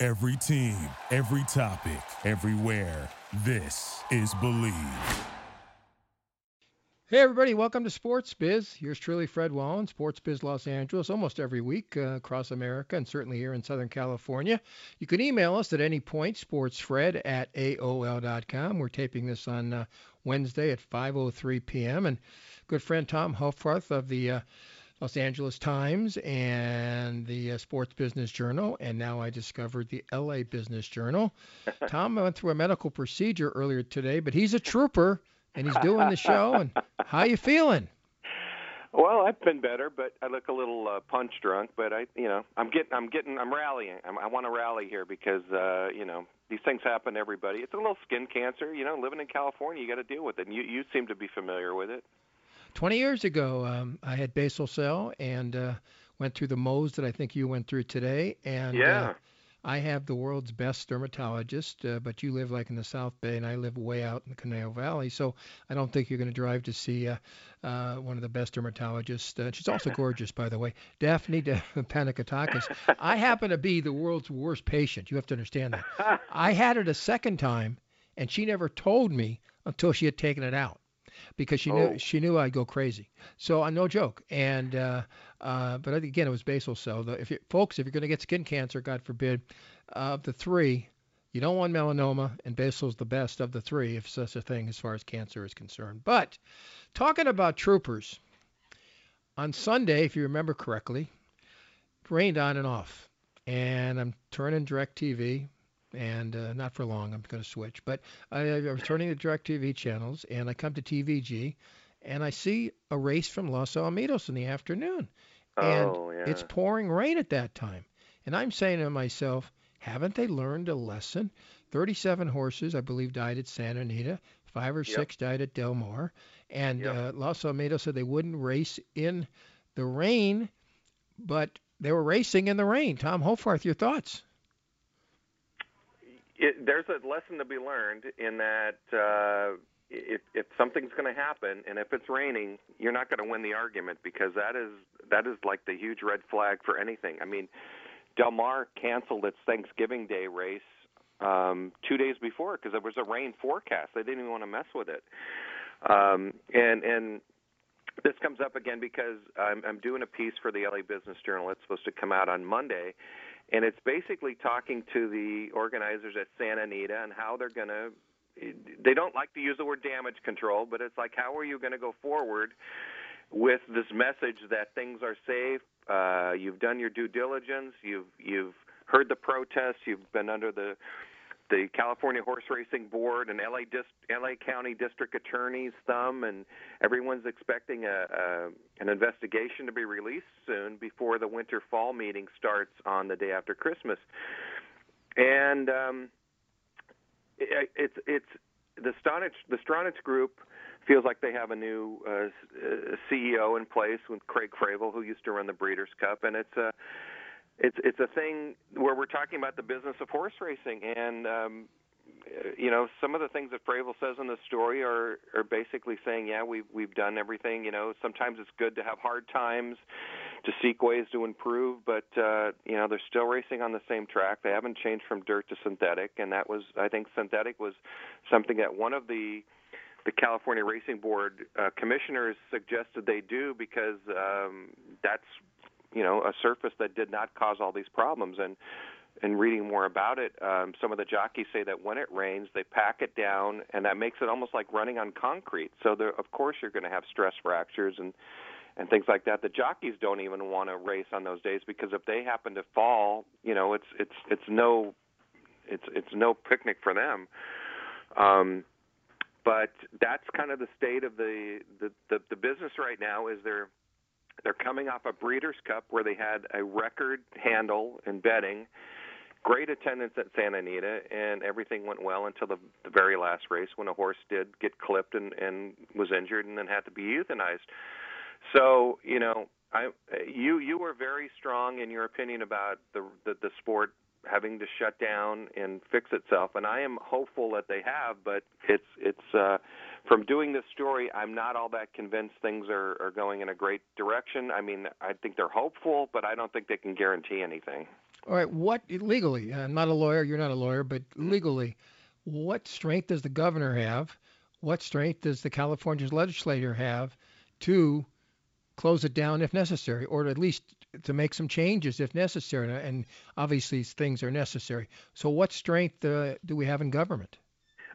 Every team, every topic, everywhere. This is Believe. Hey, everybody, welcome to Sports Biz. Here's truly Fred Wallin, Sports Biz Los Angeles, almost every week uh, across America and certainly here in Southern California. You can email us at any point, sportsfred at AOL.com. We're taping this on uh, Wednesday at 5.03 p.m. And good friend Tom Hoffarth of the uh, Los Angeles Times and the uh, Sports Business Journal, and now I discovered the LA Business Journal. Tom went through a medical procedure earlier today, but he's a trooper and he's doing the show. And how you feeling? Well, I've been better, but I look a little uh, punch drunk. But I, you know, I'm getting, I'm getting, I'm rallying. I'm, I want to rally here because, uh, you know, these things happen to everybody. It's a little skin cancer. You know, living in California, you got to deal with it. And you, you seem to be familiar with it. 20 years ago, um, I had basal cell and uh, went through the Mohs that I think you went through today. And yeah. Uh, I have the world's best dermatologist, uh, but you live like in the South Bay, and I live way out in the Conejo Valley. So I don't think you're going to drive to see uh, uh, one of the best dermatologists. Uh, she's also gorgeous, by the way, Daphne De- Panagiotakis. I happen to be the world's worst patient. You have to understand that. I had it a second time, and she never told me until she had taken it out because she knew Oh. she knew I'd go crazy. So I uh, no joke. And uh, uh, but again, it was basal cell. The, if you, folks, if you're going to get skin cancer, God forbid, of the three, you don't want melanoma, and basal is the best of the three, if such a thing as far as cancer is concerned. But talking about troopers, on Sunday, if you remember correctly, it rained on and off, and I'm turning DirecTV, and uh, not for long. I'm going to switch, but I, was turning the DirecTV channels, and I come to TVG, and I see a race from Los Alamitos in the afternoon, and Oh, yeah. it's pouring rain at that time, and I'm saying to myself, haven't they learned a lesson? 37 horses, I believe, died at Santa Anita. Five or Yep. six died at Del Mar, and Yep. uh, Los Alamitos said they wouldn't race in the rain, but they were racing in the rain. Tom Hoffarth, your thoughts? It, there's a lesson to be learned in that uh, if if something's going to happen and if it's raining, you're not going to win the argument because that is that is like the huge red flag for anything. I mean, Del Mar canceled its Thanksgiving Day race um, two days before because there was a rain forecast. They didn't even want to mess with it. Um, and and this comes up again because I'm, I'm doing a piece for the LA Business Journal. It's supposed to come out on Monday, and it's basically talking to the organizers at Santa Anita and how they're going to. They don't like to use the word damage control, but it's like how are you going to go forward with this message that things are safe? Uh, you've done your due diligence. You've you've heard the protests. You've been under the the California Horse Racing Board and LA Dis- LA County District Attorney's thumb, and everyone's expecting a, a an investigation to be released soon before the winter fall meeting starts on the day after Christmas. And um, it, it's it's the Stronach the Stronach Group feels like they have a new uh, uh, CEO in place with Craig Fravel, who used to run the Breeders' Cup, and it's a it's it's a thing where we're talking about the business of horse racing and um you know some of the things that Fravel says in the story are are basically saying yeah we've we've done everything. You know sometimes it's good to have hard times to seek ways to improve but uh you know they're still racing on the same track. They haven't changed from dirt to synthetic. And that was I think synthetic was something that one of the the California Racing Board uh, commissioners suggested they do because um, that's you know a surface that did not cause all these problems. And and reading more about it um some of the jockeys say that when it rains they pack it down and that makes it almost like running on concrete. So there of course you're going to have stress fractures and and things like that the jockeys don't even want to race on those days because if they happen to fall you know it's it's it's no it's it's no picnic for them. Um but that's kind of the state of the the the, the business right now. Is they're they're coming off a Breeders' Cup where they had a record handle in betting, great attendance at Santa Anita, and everything went well until the, the very last race when a horse did get clipped and, and was injured and then had to be euthanized. So you know, I you you were very strong in your opinion about the the, the sport having to shut down and fix itself. And I am hopeful that they have but it's it's uh from doing this story I'm not all that convinced things are are going in a great direction. I mean I think they're hopeful but I don't think they can guarantee anything. All right. What legally I'm not a lawyer you're not a lawyer but legally what strength does the governor have? What strength does the California legislature have to close it down if necessary, or at least to make some changes if necessary. And obviously, things are necessary. So, what strength uh, do we have in government?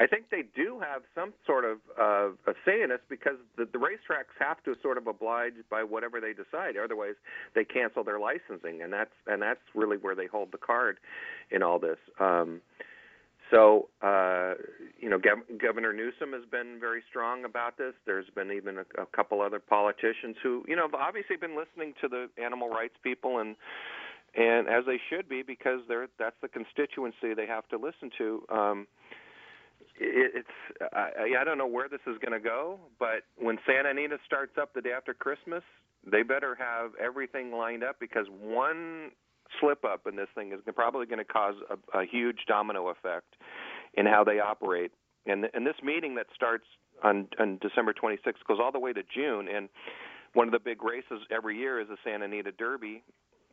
I think they do have some sort of uh, a say in this because the, the racetracks have to sort of oblige by whatever they decide. Otherwise, they cancel their licensing, and that's and that's really where they hold the card in all this. Um, so, uh, you know, Gov- Governor Newsom has been very strong about this. There's been even a, a couple other politicians who, you know, have obviously been listening to the animal rights people and and as they should be because they're that's the constituency they have to listen to. Um, it, it's I, I don't know where this is going to go, but when Santa Anita starts up the day after Christmas, they better have everything lined up because one slip up in this thing is probably going to cause a, a huge domino effect in how they operate. And and this meeting that starts on on December 26th goes all the way to June. And one of the big races every year is the Santa Anita Derby,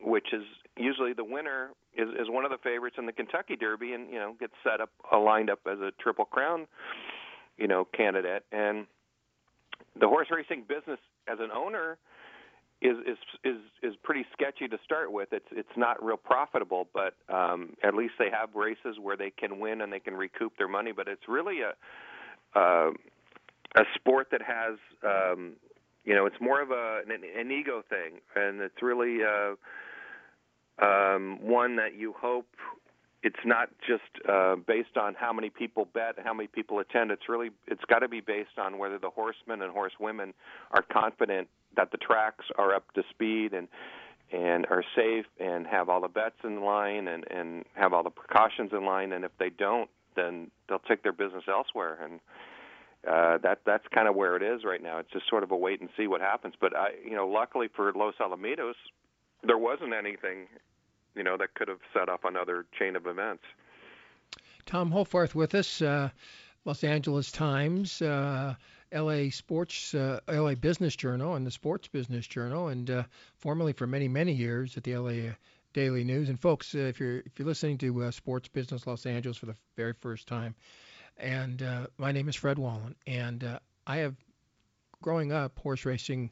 which is usually the winner is is one of the favorites in the Kentucky Derby, and you know gets set up uh, lined up as a Triple Crown, you know, candidate. And the horse racing business as an owner is is is is pretty sketchy to start with. It's it's not real profitable, but um, at least they have races where they can win and they can recoup their money. But it's really a uh, a sport that has um, you know it's more of a an, an ego thing, and it's really uh, um, one that you hope it's not just uh, based on how many people bet, how many people attend. It's really it's got to be based on whether the horsemen and horsewomen are confident that the tracks are up to speed and and are safe and have all the bets in line and and have all the precautions in line. And if they don't, then they'll take their business elsewhere. And uh, that that's kind of where it is right now. It's just sort of a wait and see what happens. But I, you know, luckily for Los Alamitos, there wasn't anything you know that could have set up another chain of events. Tom Hoffarth with us, uh, Los Angeles Times, uh, LA Sports, uh, LA Business Journal, and the Sports Business Journal, and uh, formerly for many many years at the LA Daily News. And folks, uh, if you're if you're listening to uh, Sports Business Los Angeles for the very first time, and my name is Fred Wallin, and I have growing up horse racing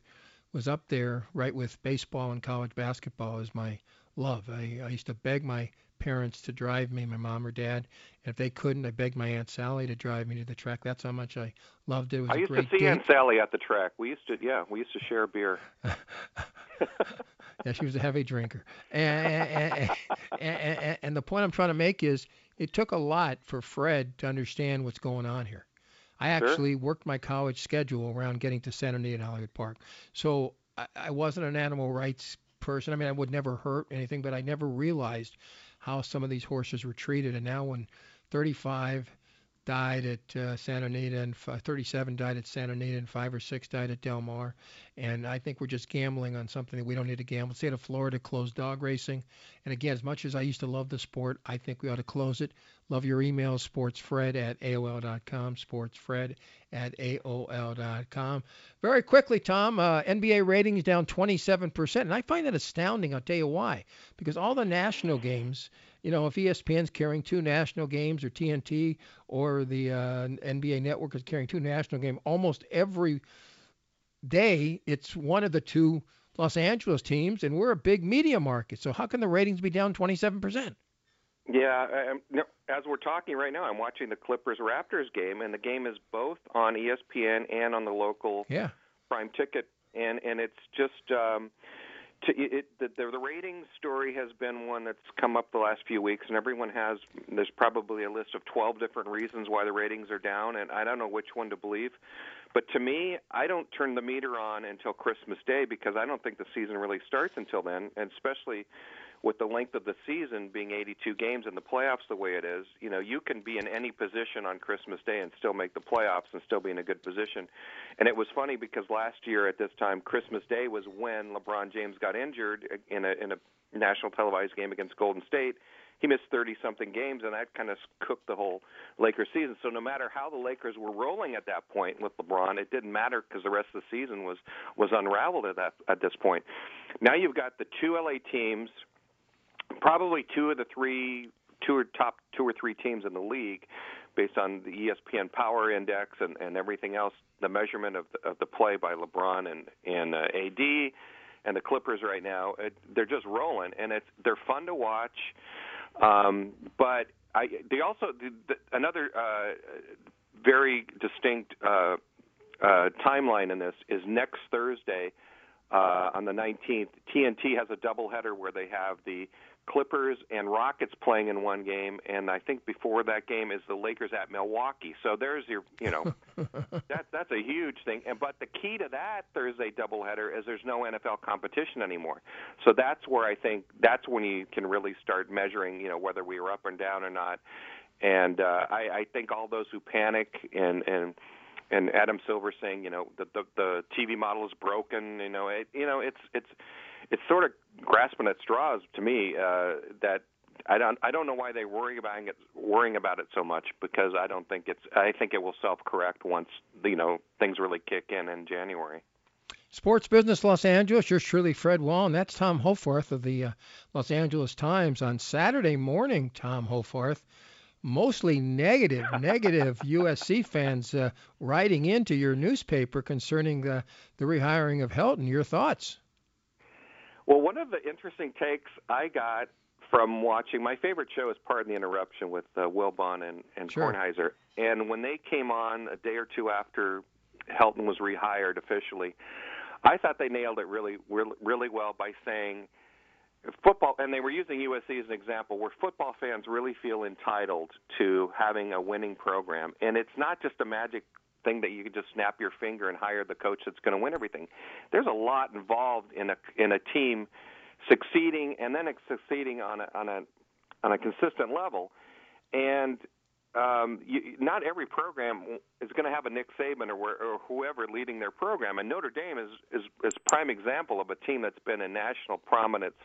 was up there right with baseball and college basketball as my love. I, I used to beg my parents to drive me, my mom or dad. And if they couldn't, I begged my aunt Sally to drive me to the track. That's how much I loved it. it was I used to see date. Aunt Sally at the track. We used to, yeah, we used to share beer. yeah, she was a heavy drinker. And, and, and, and the point I'm trying to make is, it took a lot for Fred to understand what's going on here. I actually sure. worked my college schedule around getting to Santa Anita and Hollywood Park. So I, I wasn't an animal rights person. I mean, I would never hurt anything, but I never realized how some of these horses were treated. And now when 35 died at uh, Santa Anita and 37 died at Santa Anita and five or six died at Del Mar. And I think we're just gambling on something that we don't need to gamble. State of Florida closed dog racing. And again, as much as I used to love the sport, I think we ought to close it. Love your emails, sportsfred at AOL.com, sportsfred at AOL.com. Very quickly, Tom, uh, NBA ratings down 27%. And I find that astounding. I'll tell you why. Because all the national games, you know, if ESPN's carrying two national games or TNT or the uh, NBA network is carrying two national games, almost every day it's one of the two Los Angeles teams, and we're a big media market. So how can the ratings be down 27%? Yeah, as we're talking right now, I'm watching the Clippers Raptors game, and the game is both on ESPN and on the local yeah. Prime Ticket, and and it's just um, to, it, the, the ratings story has been one that's come up the last few weeks, and everyone has. There's probably a list of 12 different reasons why the ratings are down, and I don't know which one to believe. But to me, I don't turn the meter on until Christmas Day because I don't think the season really starts until then, and especially with the length of the season being 82 games and the playoffs the way it is, you know, you can be in any position on Christmas Day and still make the playoffs and still be in a good position. And it was funny because last year at this time, Christmas Day was when LeBron James got injured in a in a national televised game against Golden State he missed 30 something games, and that kind of cooked the whole Lakers season. So no matter how the Lakers were rolling at that point with LeBron, it didn't matter because the rest of the season was was unraveled at that at this point. Now you've got the two LA teams, probably two of the three, two or top two or three teams in the league, based on the ESPN Power Index and and everything else, the measurement of the, of the play by LeBron and and uh, AD and the Clippers right now, it, they're just rolling, and it's they're fun to watch. Um, but I, they also the, the, another uh, very distinct uh, uh, timeline in this is next Thursday uh, on the 19th. TNT has a doubleheader where they have the Clippers and Rockets playing in one game, and I think before that game is the Lakers at Milwaukee. So there's your, you know, that that's a huge thing. And but the key to that Thursday doubleheader is there's no NFL competition anymore. So that's where I think that's when you can really start measuring, you know, whether we were up and down or not. And uh, I, I think all those who panic and and and Adam Silver saying, you know, the the, the TV model is broken. You know, it, you know, it's it's it's sort of grasping at straws to me uh, that I don't I don't know why they worry about it worrying about it so much because I don't think it's I think it will self correct once you know things really kick in in January. Sports Business Los Angeles, you're surely Fred Wall, and that's Tom Hoffarth of the uh, Los Angeles Times on Saturday morning. Tom Hoffarth, mostly negative, negative USC fans uh, writing into your newspaper concerning the the rehiring of Helton. Your thoughts? Well, one of the interesting takes I got from watching my favorite show is Pardon the Interruption with uh, Wilbon and, and sure. Kornheiser. And when they came on a day or two after Helton was rehired officially, I thought they nailed it really, really well by saying football, and they were using USC as an example, where football fans really feel entitled to having a winning program, and it's not just a magic thing that you can just snap your finger and hire the coach that's going to win everything. There's a lot involved in a in a team succeeding and then succeeding on a on a on a consistent level, and um, you, not every program is going to have a Nick Saban or, or whoever leading their program. And Notre Dame is, is is prime example of a team that's been in national prominence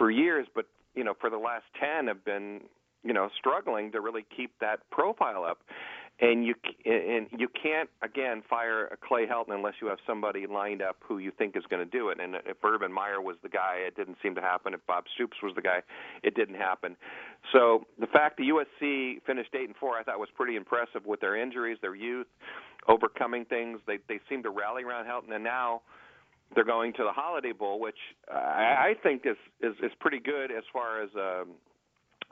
for years, but you know for the last ten have been you know struggling to really keep that profile up and you and you can't again fire a Clay Helton unless you have somebody lined up who you think is going to do it. And if Urban Meyer was the guy, it didn't seem to happen. If Bob Stoops was the guy, it didn't happen. So the fact that USC finished eight and four, I thought was pretty impressive with their injuries, their youth, overcoming things. They they seem to rally around Helton, and now they're going to the Holiday Bowl, which I, I think is, is is pretty good as far as. Um,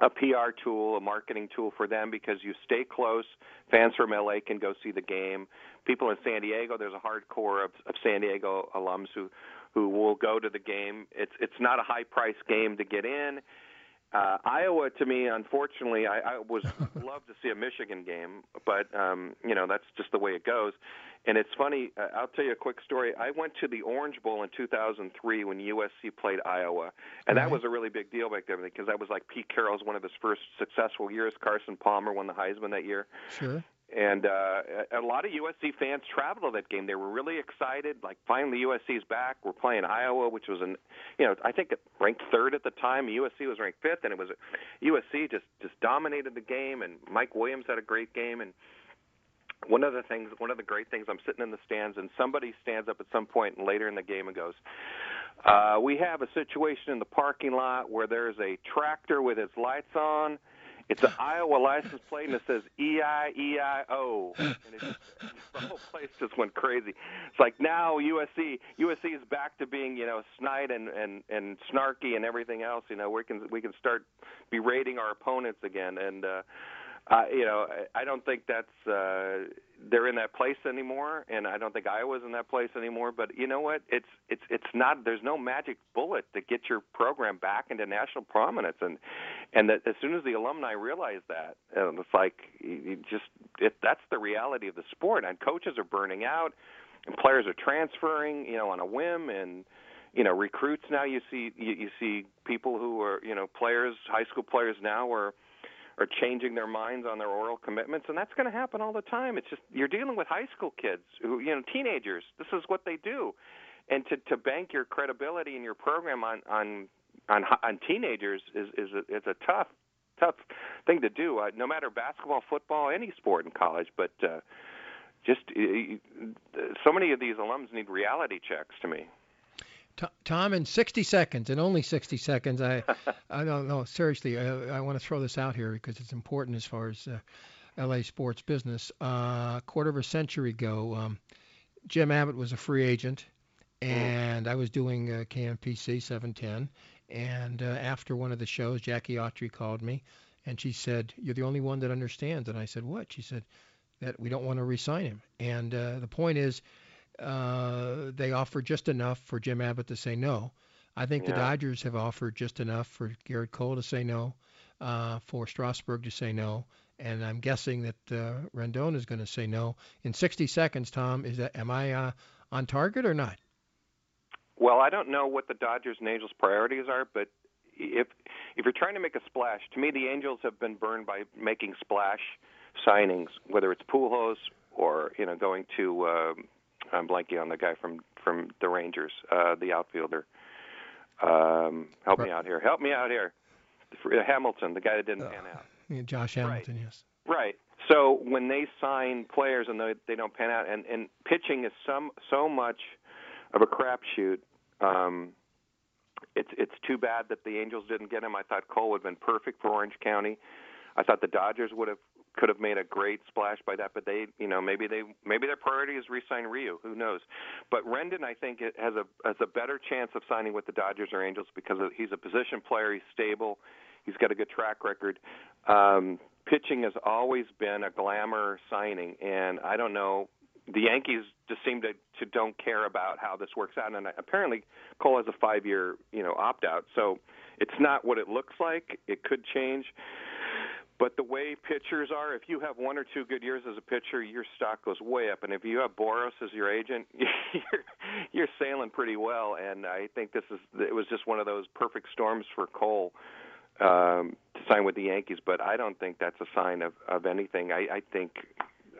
a PR tool, a marketing tool for them because you stay close. Fans from LA can go see the game. People in San Diego, there's a hardcore of, of San Diego alums who who will go to the game. It's it's not a high price game to get in. Uh, Iowa, to me, unfortunately, I, I was love to see a Michigan game, but um, you know that's just the way it goes. And it's funny. Uh, I'll tell you a quick story. I went to the Orange Bowl in 2003 when USC played Iowa, and that was a really big deal back then because that was like Pete Carroll's one of his first successful years. Carson Palmer won the Heisman that year. Sure and uh, a lot of USC fans traveled to that game. They were really excited. Like finally, USC's back. We're playing Iowa, which was an, you know, I think it ranked third at the time. USC was ranked fifth, and it was USC just just dominated the game. And Mike Williams had a great game. And one of the things, one of the great things, I'm sitting in the stands, and somebody stands up at some point later in the game and goes. Uh, we have a situation in the parking lot where there's a tractor with its lights on it's an Iowa license plate, and it says E I E I O, and it just, the whole place just went crazy. It's like now USC USC is back to being you know snide and and and snarky and everything else. You know we can we can start berating our opponents again, and uh, uh, you know, I don't think that's uh, they're in that place anymore, and I don't think Iowa's in that place anymore. But you know what? It's it's it's not. There's no magic bullet to get your program back into national prominence, and and that as soon as the alumni realize that, and it's like you just it, that's the reality of the sport. And coaches are burning out, and players are transferring, you know, on a whim, and you know recruits now you see you, you see people who are you know players high school players now are are changing their minds on their oral commitments and that's going to happen all the time. It's just you're dealing with high school kids who you know teenagers. This is what they do. And to to bank your credibility in your program on on on on teenagers is is a, is a tough tough thing to do. Uh, no matter basketball football any sport in college but uh just uh, so many of these alums need reality checks to me Tom, in 60 seconds, in only 60 seconds, I, I don't know. Seriously, I, I want to throw this out here because it's important as far as uh, LA sports business. Uh, a quarter of a century ago, um, Jim Abbott was a free agent, and I was doing uh, KMPC 710. And uh, after one of the shows, Jackie Autry called me, and she said, "You're the only one that understands." And I said, "What?" She said, "That we don't want to resign him." And uh, the point is uh, they offered just enough for Jim Abbott to say no. I think yeah. the Dodgers have offered just enough for Gerrit Cole to say no, uh, for Strasburg to say no, and I'm guessing that uh, Rendon is going to say no in 60 seconds. Tom, is that am I uh, on target or not? Well, I don't know what the Dodgers and Angels' priorities are, but if if you're trying to make a splash, to me the Angels have been burned by making splash signings, whether it's Pujols or you know going to uh, I'm blanking on the guy from from the Rangers, uh, the outfielder. Um, help me out here. Help me out here. Hamilton, the guy that didn't uh, pan out. Yeah, Josh Hamilton, right. yes. Right. So when they sign players and they, they don't pan out, and, and pitching is some so much of a crapshoot. Um, it's it's too bad that the Angels didn't get him. I thought Cole would have been perfect for Orange County. I thought the Dodgers would have could have made a great splash by that, but they, you know, maybe they maybe their priority is re-sign Ryu. Who knows? But Rendon, I think, has a has a better chance of signing with the Dodgers or Angels because he's a position player. He's stable. He's got a good track record. Um, pitching has always been a glamour signing, and I don't know. The Yankees just seem to to don't care about how this works out, and apparently Cole has a five year you know opt out, so it's not what it looks like. It could change. But the way pitchers are, if you have one or two good years as a pitcher, your stock goes way up. And if you have Boras as your agent, you're, you're sailing pretty well. And I think this is it was just one of those perfect storms for Cole um, to sign with the Yankees. But I don't think that's a sign of of anything. I, I think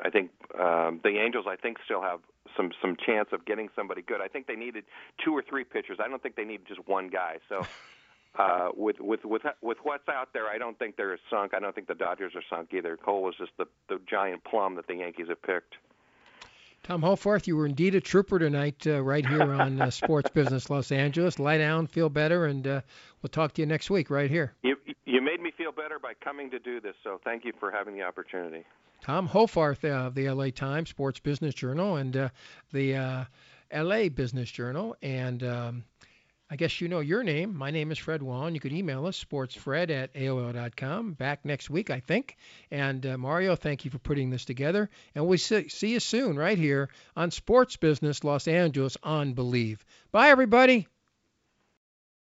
I think um, the Angels I think still have some some chance of getting somebody good. I think they needed two or three pitchers. I don't think they need just one guy. So uh, with with with with what's out there, I don't think they're sunk. I don't think the Dodgers are sunk either. Cole was just the the giant plum that the Yankees have picked. Tom Hoffarth, you were indeed a trooper tonight, uh, right here on uh, Sports Business Los Angeles. Lie down, feel better, and uh, we'll talk to you next week right here. You you made me feel better by coming to do this, so thank you for having the opportunity. Tom Hoffarth of the LA Times, Sports Business Journal, and uh, the uh, LA Business Journal, and um, I guess you know your name. My name is Fred Wall. You can email us, sportsfred at AOL.com. Back next week, I think. And uh, Mario, thank you for putting this together. And we'll see, see you soon right here on Sports Business Los Angeles on Believe. Bye, everybody.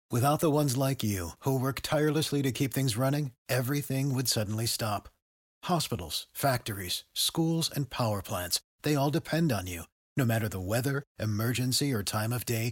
Without the ones like you, who work tirelessly to keep things running, everything would suddenly stop. Hospitals, factories, schools, and power plants, they all depend on you. No matter the weather, emergency, or time of day,